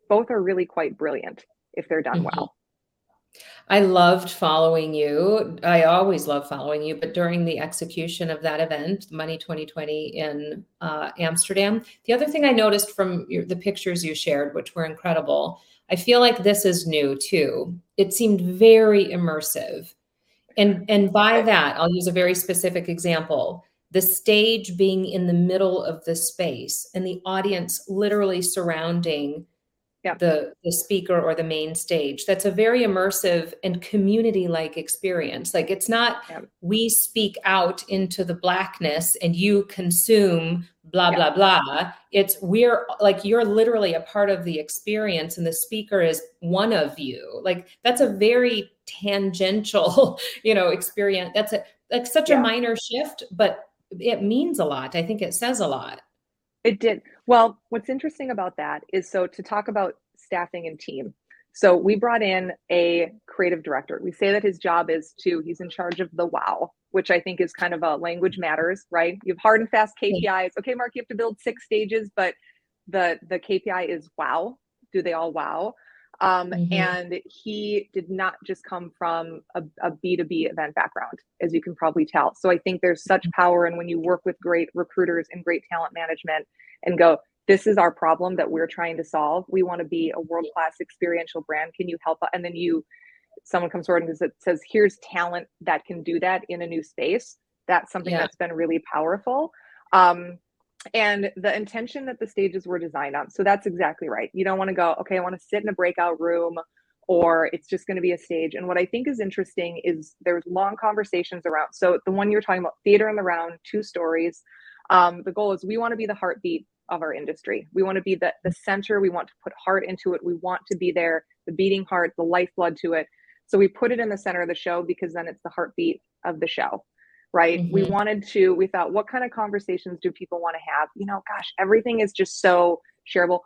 both are really quite brilliant if they're done mm-hmm. well. I loved following you. I always love following you, but during the execution of that event, Money 2020 in uh, Amsterdam, the other thing I noticed from your, the pictures you shared, which were incredible, I feel like this is new too. It seemed very immersive. And and by that, I'll use a very specific example the stage being in the middle of the space and the audience literally surrounding yeah. the the speaker or the main stage that's a very immersive and community like experience like it's not yeah. we speak out into the blackness and you consume blah yeah. blah blah it's we're like you're literally a part of the experience and the speaker is one of you like that's a very tangential you know experience that's a like such a minor shift but it means a lot. I think it says a lot. It did. Well, what's interesting about that is so to talk about staffing and team. So we brought in a creative director. We say that his job is to, he's in charge of the wow, which I think is kind of a language matters, right? You have hard and fast KPIs. Okay, Mark, you have to build six stages, but the the KPI is wow. Do they all wow? Um, mm-hmm. And he did not just come from a a B2B event background, as you can probably tell. So I think there's such mm-hmm. power in when you work with great recruiters and great talent management and go, this is our problem that we're trying to solve. We want to be a world class experiential brand. Can you help? And then you, someone comes forward and says, here's talent that can do that in a new space. That's something yeah. that's been really powerful. Um, and the intention that the stages were designed on. So that's exactly right. You don't want to go, okay, I want to sit in a breakout room or it's just going to be a stage. And what I think is interesting is there's long conversations around. So the one you're talking about, theater in the round, two stories. Um, the goal is we want to be the heartbeat of our industry. We want to be the, the center. We want to put heart into it. We want to be there, the beating heart, the lifeblood to it. So we put it in the center of the show because then it's the heartbeat of the show right? Mm-hmm. We wanted to, we thought, what kind of conversations do people want to have? You know, gosh, everything is just so shareable.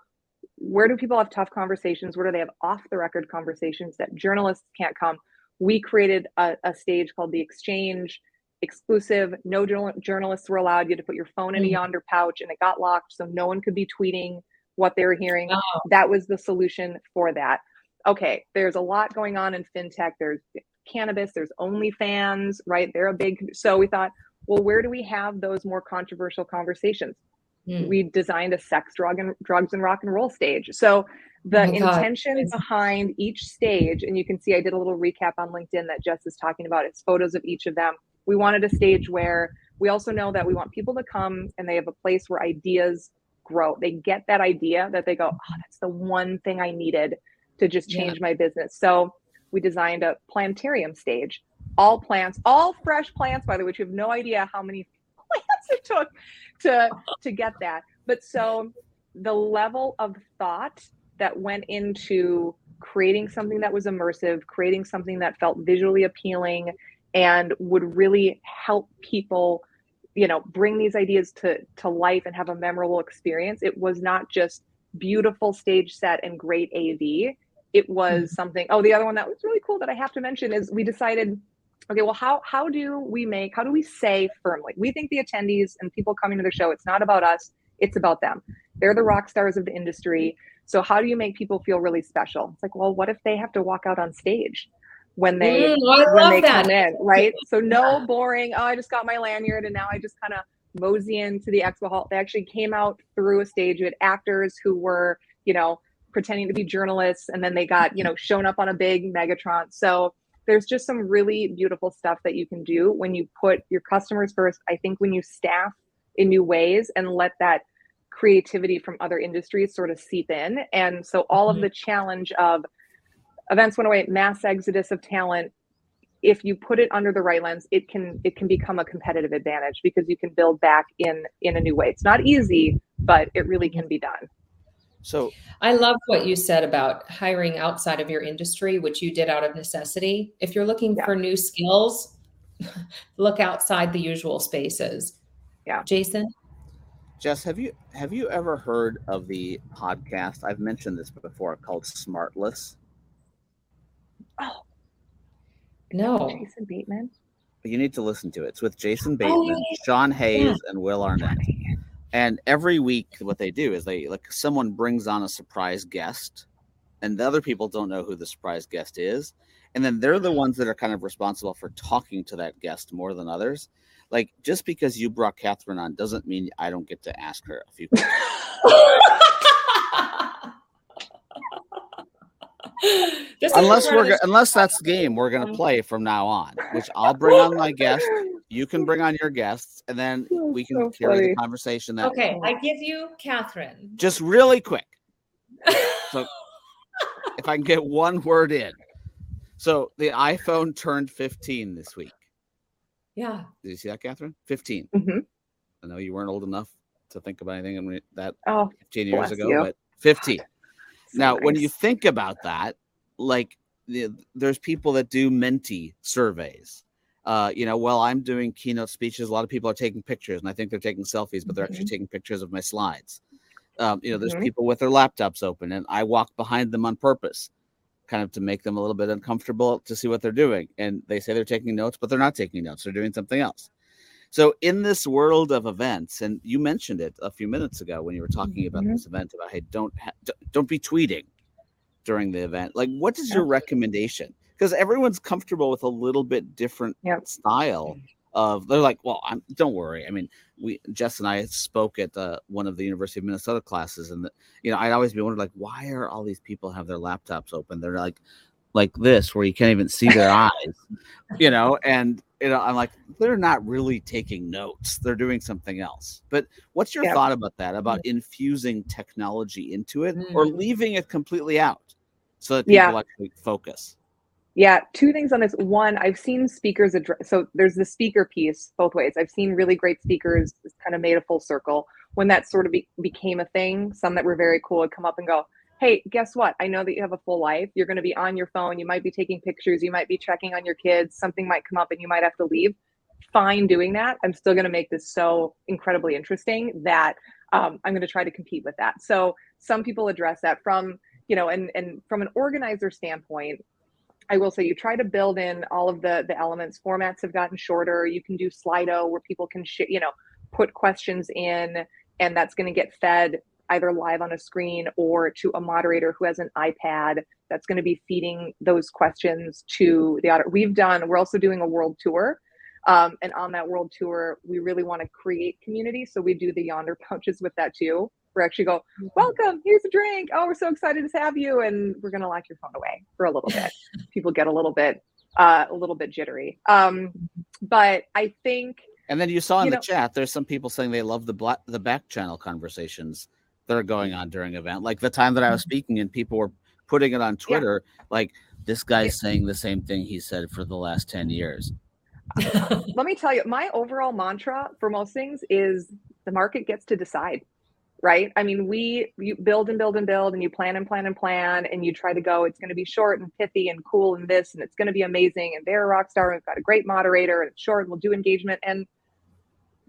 Where do people have tough conversations? Where do they have off the record conversations that journalists can't come? we created a, a stage called the Exchange, exclusive. No journal- journalists were allowed. You had to put your phone in a Mm. Yondr pouch, and it got locked, so no one could be tweeting what they were hearing. Oh, That was the solution for that. Okay, there's a lot going on in fintech. There's cannabis. There's OnlyFans, right? They're a big. So we thought, well, where do we have those more controversial conversations? hmm. we designed a sex drug and drugs and rock and roll stage so the Oh my God. intention behind each stage and you can see i did a little recap on linkedin that jess is talking about it's photos of each of them we wanted a stage where we also know that we want people to come and they have a place where ideas grow they get that idea that they go oh that's the one thing i needed to just Yeah. change my business so we designed a planetarium stage. All plants all fresh plants by the way which you have no idea how many plants it took to to get that. But so the level of thought that went into creating something that was immersive creating something that felt visually appealing and would really help people you know bring these ideas to to life and have a memorable experience. It was not just beautiful stage set and great av it was something oh the other one that was really cool that i have to mention is we decided okay well how how do we make how do we say firmly? We think the attendees and people coming to the show it's not about us it's about them. They're the rock stars of the industry. So how do you make people feel really special? It's like well what if they have to walk out on stage when they Mm, when they that. come in right? So no boring oh i just got my lanyard and now i just kind of mosey into the expo hall. They actually came out through a stage with actors who were you know pretending to be journalists and then they got you know shown up on a big megatron. So there's just some really beautiful stuff that you can do when you put your customers first i think when you staff in new ways and let that creativity from other industries sort of seep in. And so all Mhm. of the challenge of events went away mass exodus of talent if you put it under the right lens it can it can become a competitive advantage because you can build back in in a new way. It's not easy but it really can be done So I love what you said about hiring outside of your industry, which you did out of necessity. If you're looking Yeah. for new skills, look outside the usual spaces. Yeah. Jason? Jess, have you have you ever heard of the podcast? I've mentioned this before called Smartless. oh No. jason bateman You need to listen to it. It's with Jason Oh, Bateman, yeah, Sean Hayes, and Will Arnett. And every week, what they do is they like someone brings on a surprise guest, and the other people don't know who the surprise guest is, and then they're the mm-hmm. ones that are kind of responsible for talking to that guest more than others. Like just because you brought Catherine on doesn't mean I don't get to ask her a few questions. This is unless we're of go- unless that's the game we're gonna play from now on, which I'll bring on my guest, you can bring on your guests, and then we can so carry funny. the conversation that way. Okay, I give you Catherine. Just really quick, So, if I can get one word in. So the iPhone turned 15 this week. yeah. Did you see that, Catherine? 15. Mhm. I know you weren't old enough to think about anything that oh 15 years ago, you. but 15. Now, when you think about that, like the, there's people that do Menti surveys. Uh, you know, while I'm doing keynote speeches, a lot of people are taking pictures, and I think they're taking selfies, but they're actually taking pictures of my slides. Um, you know, there's Mhm. people with their laptops open, and I walk behind them on purpose, kind of to make them a little bit uncomfortable to see what they're doing. And they say they're taking notes, but they're not taking notes; they're doing something else. So, in this world of events, and you mentioned it a few minutes ago when you were talking about Mhm. this event about hey, don't ha- don't be tweeting during the event. Like, what is your recommendation? Because everyone's comfortable with a little bit different Yep. style of. They're like, well, I'm, don't worry. I mean, we Jess and I spoke at uh, one of the University of Minnesota classes, and the, you know, I'd always be wondering like, why are all these people have their laptops open? They're like, like this, where you can't even see their eyes, you know, and you know, I'm like, they're not really taking notes; they're doing something else. But what's your Yeah. thought about that? About infusing technology into it, or Mm. leaving it completely out, so that people Yeah. actually focus? Yeah, two things on this. One, I've seen speakers address. So there's the speaker piece both ways. I've seen really great speakers it's kind of made a full circle when that sort of be, became a thing. Some that were very cool would come up and go, "Hey, guess what? I know that you have a full life. You're going to be on your phone. You might be taking pictures. You might be checking on your kids. Something might come up and you might have to leave. Fine doing that. I'm still going to make this so incredibly interesting that um, I'm going to try to compete with that. So some people address that from you know, and and from an organizer standpoint I will say you try to build in all of the the elements. Formats have gotten shorter. You can do Slido where people can sh- you know put questions in, and that's going to get fed either live on a screen or to a moderator who has an iPad that's going to be feeding those questions to the audience. We've done. We're also doing a world tour. Um, and on that world tour, we really want to create community. So we do the Yondr pouches with that too We're actually go, welcome, here's a drink. Oh, we're so excited to have you. And we're going to lock your phone away for a little bit. People get a little bit, uh, a little bit jittery. Um, but I think. And then you saw in you the know, chat, there's some people saying they love the black, the back channel conversations that are going on during event. Like the time that I was mm-hmm. speaking and people were putting it on Twitter, yeah. like this guy's saying the same thing he said for the last 10 years. Let me tell you, my overall mantra for most things is the market gets to decide right? I mean, we you build and build and build, and you plan and plan and plan, and you try to go. It's going to be short and pithy and cool and this, and it's going to be amazing. And they're a rock star. And we've got a great moderator, and it's short. And we'll do engagement, and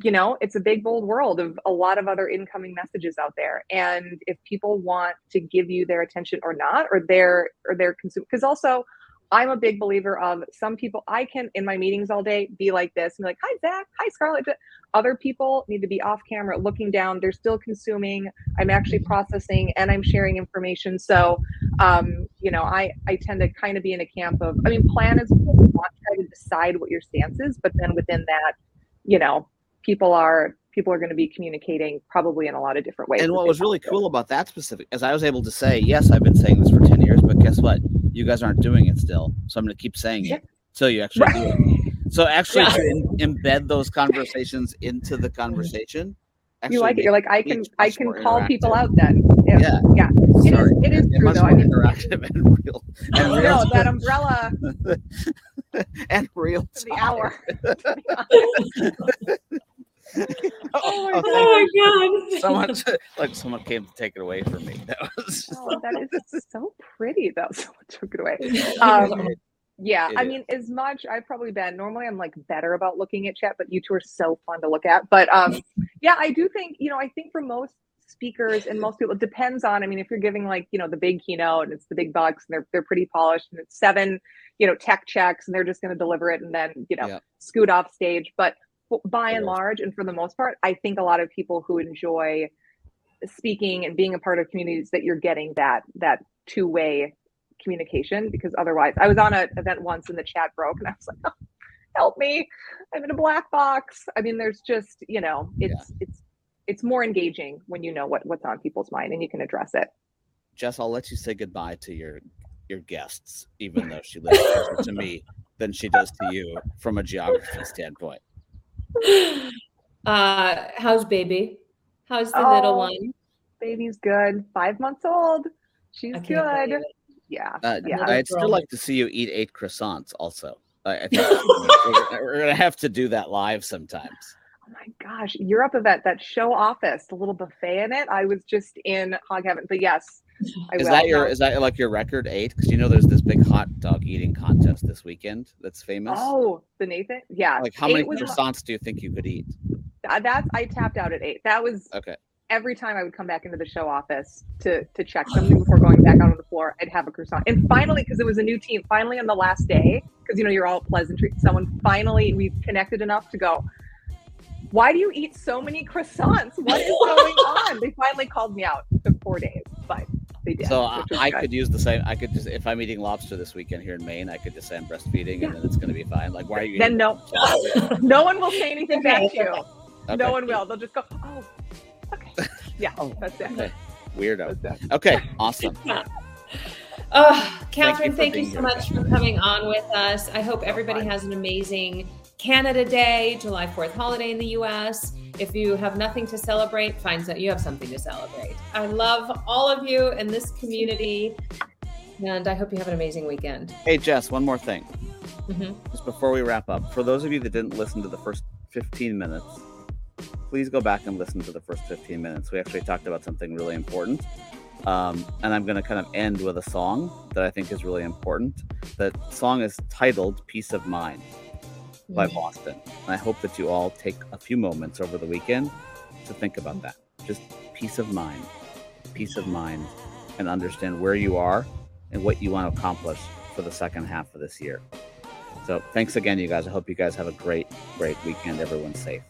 you know, it's a big bold world of a lot of other incoming messages out there. And if people want to give you their attention or not, or their or their consume, because also I'm a big believer of some people I can in my meetings all day be like this and be like, hi Zach, hi Scarlett. Other people need to be off camera looking down. They're still consuming. I'm actually processing and I'm sharing information. So um, you know, I I tend to kind of be in a camp of I mean, plan is what you want, try to decide what your stance is, but then within that, you know, people are people are going to be communicating probably in a lot of different ways. And what was really cool about that specific as I was able to say, yes, I've been saying this for 10 years, but guess what? You guys aren't doing it still. So I'm going to keep saying it until you actually do it. So actually yeah. to in, embed those conversations into the mm-hmm. conversation. You like it. You're like, I can, I can call people out then. Yeah. Yeah. yeah. It is, it is true though. I mean, interactive and real. And real. No, that umbrella. and real. To the hour. oh, my, oh my god! Someone like someone came to take it away from me. That was just... oh, that is so pretty though. Someone took it away. Um, yeah, it I is. mean, as much I've probably been. Normally, I'm like better about looking at chat, but you two are so fun to look at. But um, yeah, I do think you know. I think for most speakers and most people, it depends on. I mean, if you're giving like you know the big keynote and it's the big bucks and they're they're pretty polished and it's seven you know tech checks and they're just going to deliver it and then you know yeah. scoot off stage. But by and large and for the most part i think a lot of people who enjoy speaking and being a part of communities that you're getting that that two-way communication because otherwise i was on an event once and the chat broke and i was like oh, help me. I'm in a black box. I mean there's just you know it's yeah. it's it's more engaging when you know what what's on people's mind and you can address it. Jess i'll let you say goodbye to your your guests even though she lives closer to me than she does to you from a geography standpoint uh, how's baby? How's the oh, little one? Baby's good. Five months old. She's good. Yeah. Uh, yeah. I'd still like to see you eat eight croissants. Also, I, I think we're, we're gonna have to do that live sometimes. Oh my gosh, Europe event, that show office, the little buffet in it. I was just in hog heaven, but yes, I is that your is that like your record eight? Because you know there's this big hot dog eating contest this weekend that's famous. Oh, the Nathan, yeah. Like how many croissants do you think you could eat? That's I tapped out at eight. That was okay. Every time I would come back into the show office to to check something before going back out on the floor, I'd have a croissant. And finally, because it was a new team, finally on the last day, because you know you're all pleasantry. Someone finally we connected enough to go why do you eat so many croissants? What is going on? They finally called me out. It took four days, but they. So I, I could use the same. I could just if I'm eating lobster this weekend here in Maine, I could just say I'm breastfeeding, yeah. and then it's going to be fine. Like, why are you? Then no, no one will say anything back to you. Okay. No one will. They'll just go, oh, okay, yeah, oh, that's it. Okay. Weirdo. That's it. Okay, awesome. Oh, Catherine, thank you, thank you so much for coming on with us. I hope everybody has an amazing Canada Day, July 4th holiday in the US. If you have nothing to celebrate, find that you have something to celebrate. I love all of you in this community, and I hope you have an amazing weekend. Hey, Jess, one more thing. Mm-hmm. Just before we wrap up, for those of you that didn't listen to the first 15 minutes, please go back and listen to the first 15 minutes. We actually talked about something really important. Um, and I'm going to kind of end with a song that I think is really important. That song is titled Peace of Mind by. Boston. And I hope that you all take a few moments over the weekend to think about that. Just peace of mind, peace of mind, and understand where you are and what you want to accomplish for the second half of this year. So thanks again, you guys. I hope you guys have a great, great weekend. Everyone's safe.